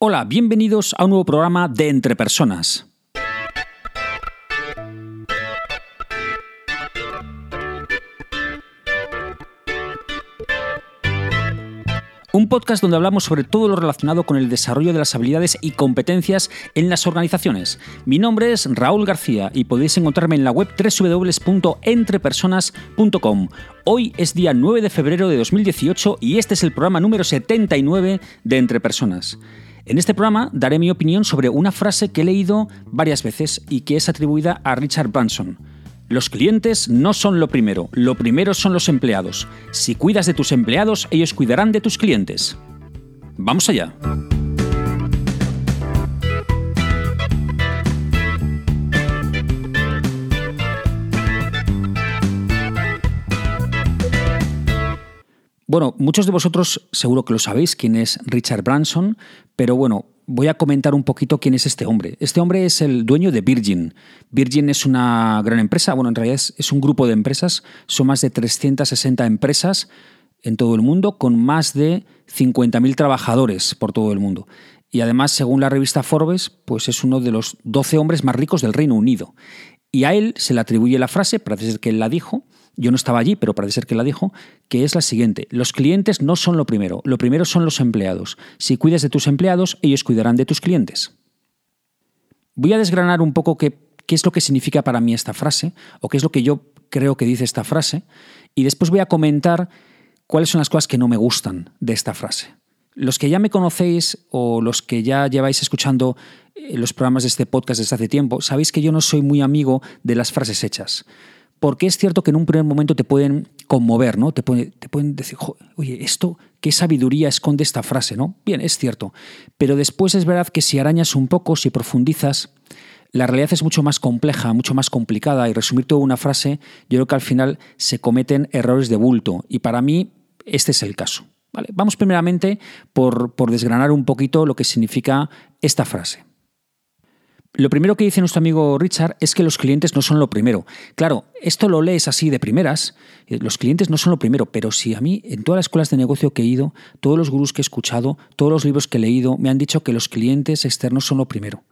Hola, bienvenidos a un nuevo programa de Entre Personas. Un podcast donde hablamos sobre todo lo relacionado con el desarrollo de las habilidades y competencias en las organizaciones. Mi nombre es Raúl García y podéis encontrarme en la web www.entrepersonas.com. Hoy es día 9 de febrero de 2018 y este es el programa número 79 de Entre Personas. En este programa daré mi opinión sobre una frase que he leído varias veces y que es atribuida a Richard Branson. Los clientes no son lo primero, lo primero son los empleados. Si cuidas de tus empleados, ellos cuidarán de tus clientes. Vamos allá. Bueno, muchos de vosotros seguro que lo sabéis quién es Richard Branson, pero bueno, voy a comentar un poquito quién es este hombre. Este hombre es el dueño de Virgin. Virgin es una gran empresa, bueno, en realidad es, un grupo de empresas, son más de 360 empresas en todo el mundo, con más de 50.000 trabajadores por todo el mundo. Y además, según la revista Forbes, pues es uno de los 12 hombres más ricos del Reino Unido. Y a él se le atribuye la frase, parece ser que él la dijo, yo no estaba allí, pero parece ser que la dijo, que es la siguiente, los clientes no son lo primero, lo primero son los empleados. Si cuidas de tus empleados, ellos cuidarán de tus clientes. Voy a desgranar un poco qué, qué es lo que significa para mí esta frase, o qué es lo que yo creo que dice esta frase, y después voy a comentar cuáles son las cosas que no me gustan de esta frase. Los que ya me conocéis o los que ya lleváis escuchando eh, los programas de este podcast desde hace tiempo, sabéis que yo no soy muy amigo de las frases hechas porque es cierto que en un primer momento te pueden conmover, ¿no? Te, pueden decir, oye, esto, qué sabiduría esconde esta frase, ¿no? Bien, es cierto. Pero después es verdad que si arañas un poco, si profundizas, la realidad es mucho más compleja, mucho más complicada, y resumir toda una frase, yo creo que al final se cometen errores de bulto. Y para mí, este es el caso. ¿vale? Vamos primeramente por, por desgranar un poquito lo que significa esta frase. Lo primero que dice nuestro amigo Richard es que los clientes no son lo primero. Claro, esto lo lees así de primeras, eh, los clientes no son lo primero, pero si a mí en todas las escuelas de negocio que he ido, todos los gurús que he escuchado, todos los libros que he leído, me han dicho que los clientes externos son lo primero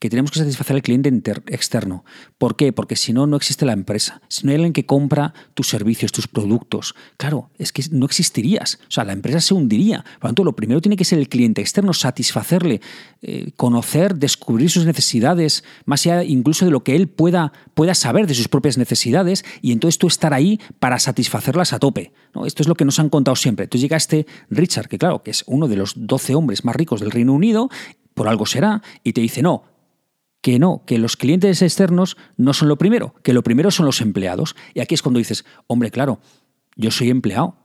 que tenemos que satisfacer al cliente externo. ¿Por qué? Porque si no, no existe la empresa. Si no hay alguien que compra tus servicios, tus productos, claro, es que no existirías. O sea, la empresa se hundiría. Por lo tanto, lo primero tiene que ser el cliente externo, satisfacerle, eh, conocer, descubrir sus necesidades, más allá incluso de lo que él pueda, pueda saber de sus propias necesidades, y entonces tú estar ahí para satisfacerlas a tope. ¿no? Esto es lo que nos han contado siempre. Entonces llega este Richard, que claro, que es uno de los 12 hombres más ricos del Reino Unido, por algo será, y te dice, no, que no, que los clientes externos no son lo primero, que lo primero son los empleados. Y aquí es cuando dices, hombre, claro, yo soy empleado,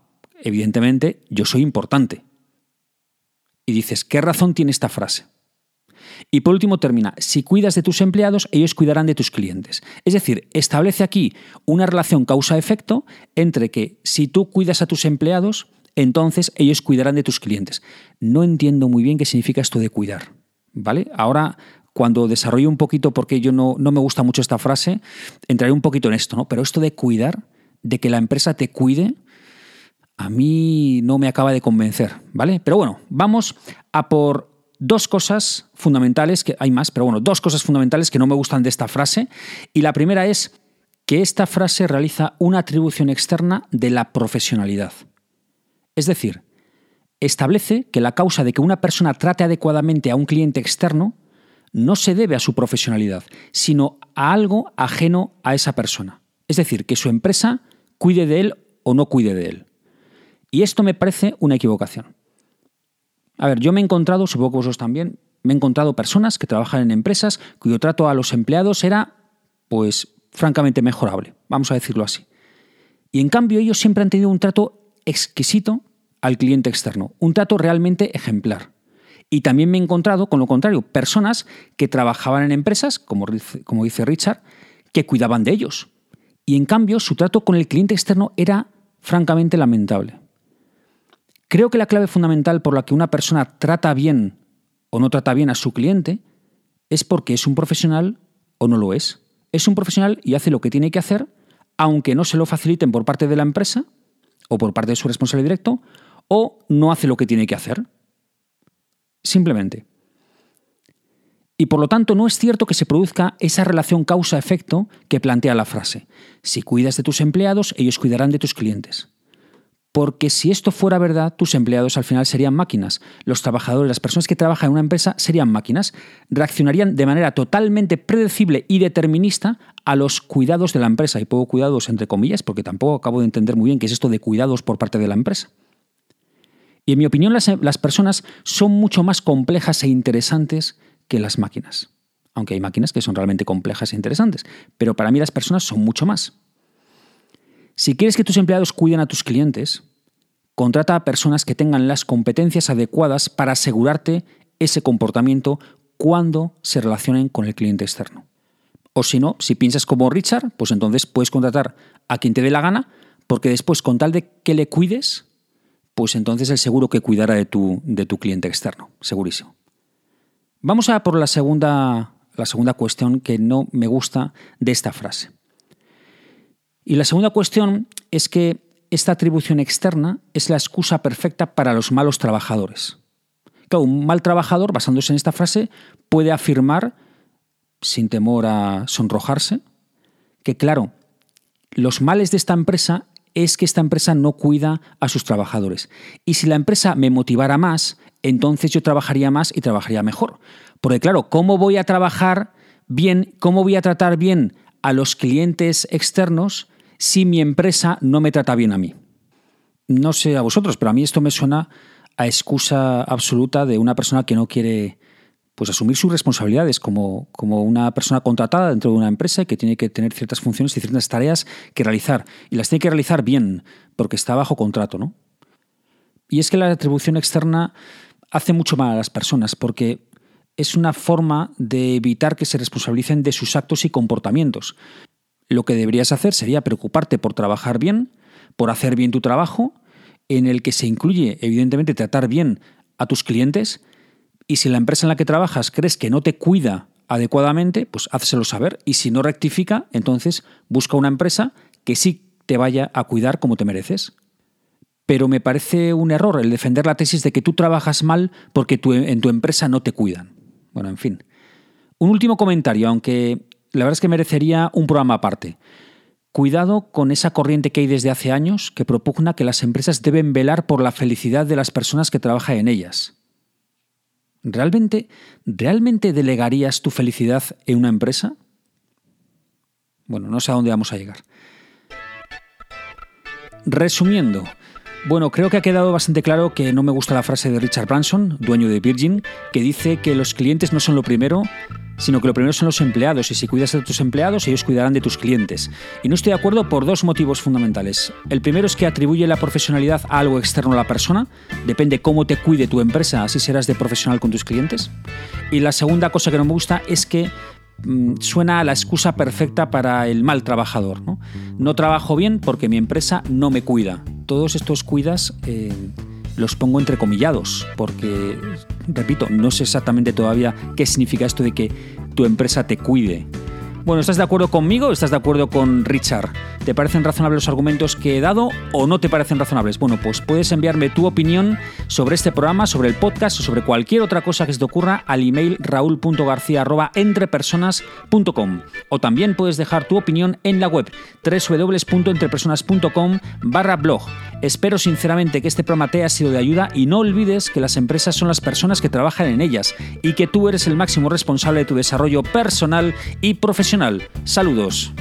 evidentemente yo soy importante. Y dices, ¿qué razón tiene esta frase? Y por último termina, si cuidas de tus empleados, ellos cuidarán de tus clientes. Es decir, establece aquí una relación causa-efecto entre que si tú cuidas a tus empleados, entonces ellos cuidarán de tus clientes. No entiendo muy bien qué significa esto de cuidar. ¿Vale? Ahora cuando desarrollo un poquito, porque yo no, no me gusta mucho esta frase, entraré un poquito en esto, ¿no? Pero esto de cuidar, de que la empresa te cuide, a mí no me acaba de convencer, ¿vale? Pero bueno, vamos a por dos cosas fundamentales, que hay más, pero bueno, dos cosas fundamentales que no me gustan de esta frase. Y la primera es que esta frase realiza una atribución externa de la profesionalidad. Es decir, establece que la causa de que una persona trate adecuadamente a un cliente externo no se debe a su profesionalidad, sino a algo ajeno a esa persona. Es decir, que su empresa cuide de él o no cuide de él. Y esto me parece una equivocación. A ver, yo me he encontrado, supongo que vosotros también, me he encontrado personas que trabajan en empresas cuyo trato a los empleados era, pues, francamente mejorable, vamos a decirlo así. Y en cambio ellos siempre han tenido un trato exquisito al cliente externo, un trato realmente ejemplar. Y también me he encontrado, con lo contrario, personas que trabajaban en empresas, como, como dice Richard, que cuidaban de ellos. Y en cambio, su trato con el cliente externo era francamente lamentable. Creo que la clave fundamental por la que una persona trata bien o no trata bien a su cliente es porque es un profesional o no lo es. Es un profesional y hace lo que tiene que hacer, aunque no se lo faciliten por parte de la empresa o por parte de su responsable directo, o no hace lo que tiene que hacer. Simplemente. Y por lo tanto no es cierto que se produzca esa relación causa-efecto que plantea la frase. Si cuidas de tus empleados, ellos cuidarán de tus clientes. Porque si esto fuera verdad, tus empleados al final serían máquinas. Los trabajadores, las personas que trabajan en una empresa serían máquinas. Reaccionarían de manera totalmente predecible y determinista a los cuidados de la empresa. Y pongo cuidados entre comillas porque tampoco acabo de entender muy bien qué es esto de cuidados por parte de la empresa. Y en mi opinión las, personas son mucho más complejas e interesantes que las máquinas. Aunque hay máquinas que son realmente complejas e interesantes. Pero para mí las personas son mucho más. Si quieres que tus empleados cuiden a tus clientes, contrata a personas que tengan las competencias adecuadas para asegurarte ese comportamiento cuando se relacionen con el cliente externo. O si no, si piensas como Richard, pues entonces puedes contratar a quien te dé la gana, porque después, con tal de que le cuides, pues entonces el seguro que cuidará de tu, de tu cliente externo, segurísimo. Vamos a por la segunda, la segunda cuestión que no me gusta de esta frase. Y la segunda cuestión es que esta atribución externa es la excusa perfecta para los malos trabajadores. Claro, un mal trabajador, basándose en esta frase, puede afirmar, sin temor a sonrojarse, que claro, los males de esta empresa es que esta empresa no cuida a sus trabajadores. Y si la empresa me motivara más, entonces yo trabajaría más y trabajaría mejor. Porque claro, ¿cómo voy a trabajar bien, cómo voy a tratar bien a los clientes externos si mi empresa no me trata bien a mí. No sé a vosotros, pero a mí esto me suena a excusa absoluta de una persona que no quiere pues asumir sus responsabilidades como, como, una persona contratada dentro de una empresa y que tiene que tener ciertas funciones y ciertas tareas que realizar. Y las tiene que realizar bien, porque está bajo contrato, ¿no? Y es que la atribución externa hace mucho mal a las personas, porque es una forma de evitar que se responsabilicen de sus actos y comportamientos. Lo que deberías hacer sería preocuparte por trabajar bien, por hacer bien tu trabajo, en el que se incluye, evidentemente, tratar bien a tus clientes. Y si la empresa en la que trabajas crees que no te cuida adecuadamente, pues házselo saber. Y si no rectifica, entonces busca una empresa que sí te vaya a cuidar como te mereces. Pero me parece un error el defender la tesis de que tú trabajas mal porque en tu empresa no te cuidan. Bueno, en fin. Un último comentario, aunque la verdad es que merecería un programa aparte. Cuidado con esa corriente que hay desde hace años que propugna que las empresas deben velar por la felicidad de las personas que trabajan en ellas. ¿Realmente, ¿Realmente delegarías tu felicidad en una empresa? Bueno, no sé a dónde vamos a llegar. Resumiendo, bueno, creo que ha quedado bastante claro que no me gusta la frase de Richard Branson, dueño de Virgin, que dice que los clientes no son lo primero, sino que lo primero son los empleados, y si cuidas de tus empleados, ellos cuidarán de tus clientes. Y no estoy de acuerdo por dos motivos fundamentales. El primero es que atribuye la profesionalidad a algo externo a la persona, depende cómo te cuide tu empresa, así serás de profesional con tus clientes. Y la segunda cosa que no me gusta es que suena a la excusa perfecta para el mal trabajador. No, no trabajo bien porque mi empresa no me cuida. Todos estos cuidas... Eh, los pongo entrecomillados, porque, repito, no sé exactamente todavía qué significa esto de que tu empresa te cuide. Bueno, ¿estás de acuerdo conmigo o estás de acuerdo con Richard? ¿Te parecen razonables los argumentos que he dado o no te parecen razonables? Bueno, pues puedes enviarme tu opinión sobre este programa, sobre el podcast o sobre cualquier otra cosa que se te ocurra al email raúl.garcía.entrepersonas.com o también puedes dejar tu opinión en la web www.entrepersonas.com barra blog. Espero sinceramente que este programa te haya sido de ayuda y no olvides que las empresas son las personas que trabajan en ellas y que tú eres el máximo responsable de tu desarrollo personal y Saludos.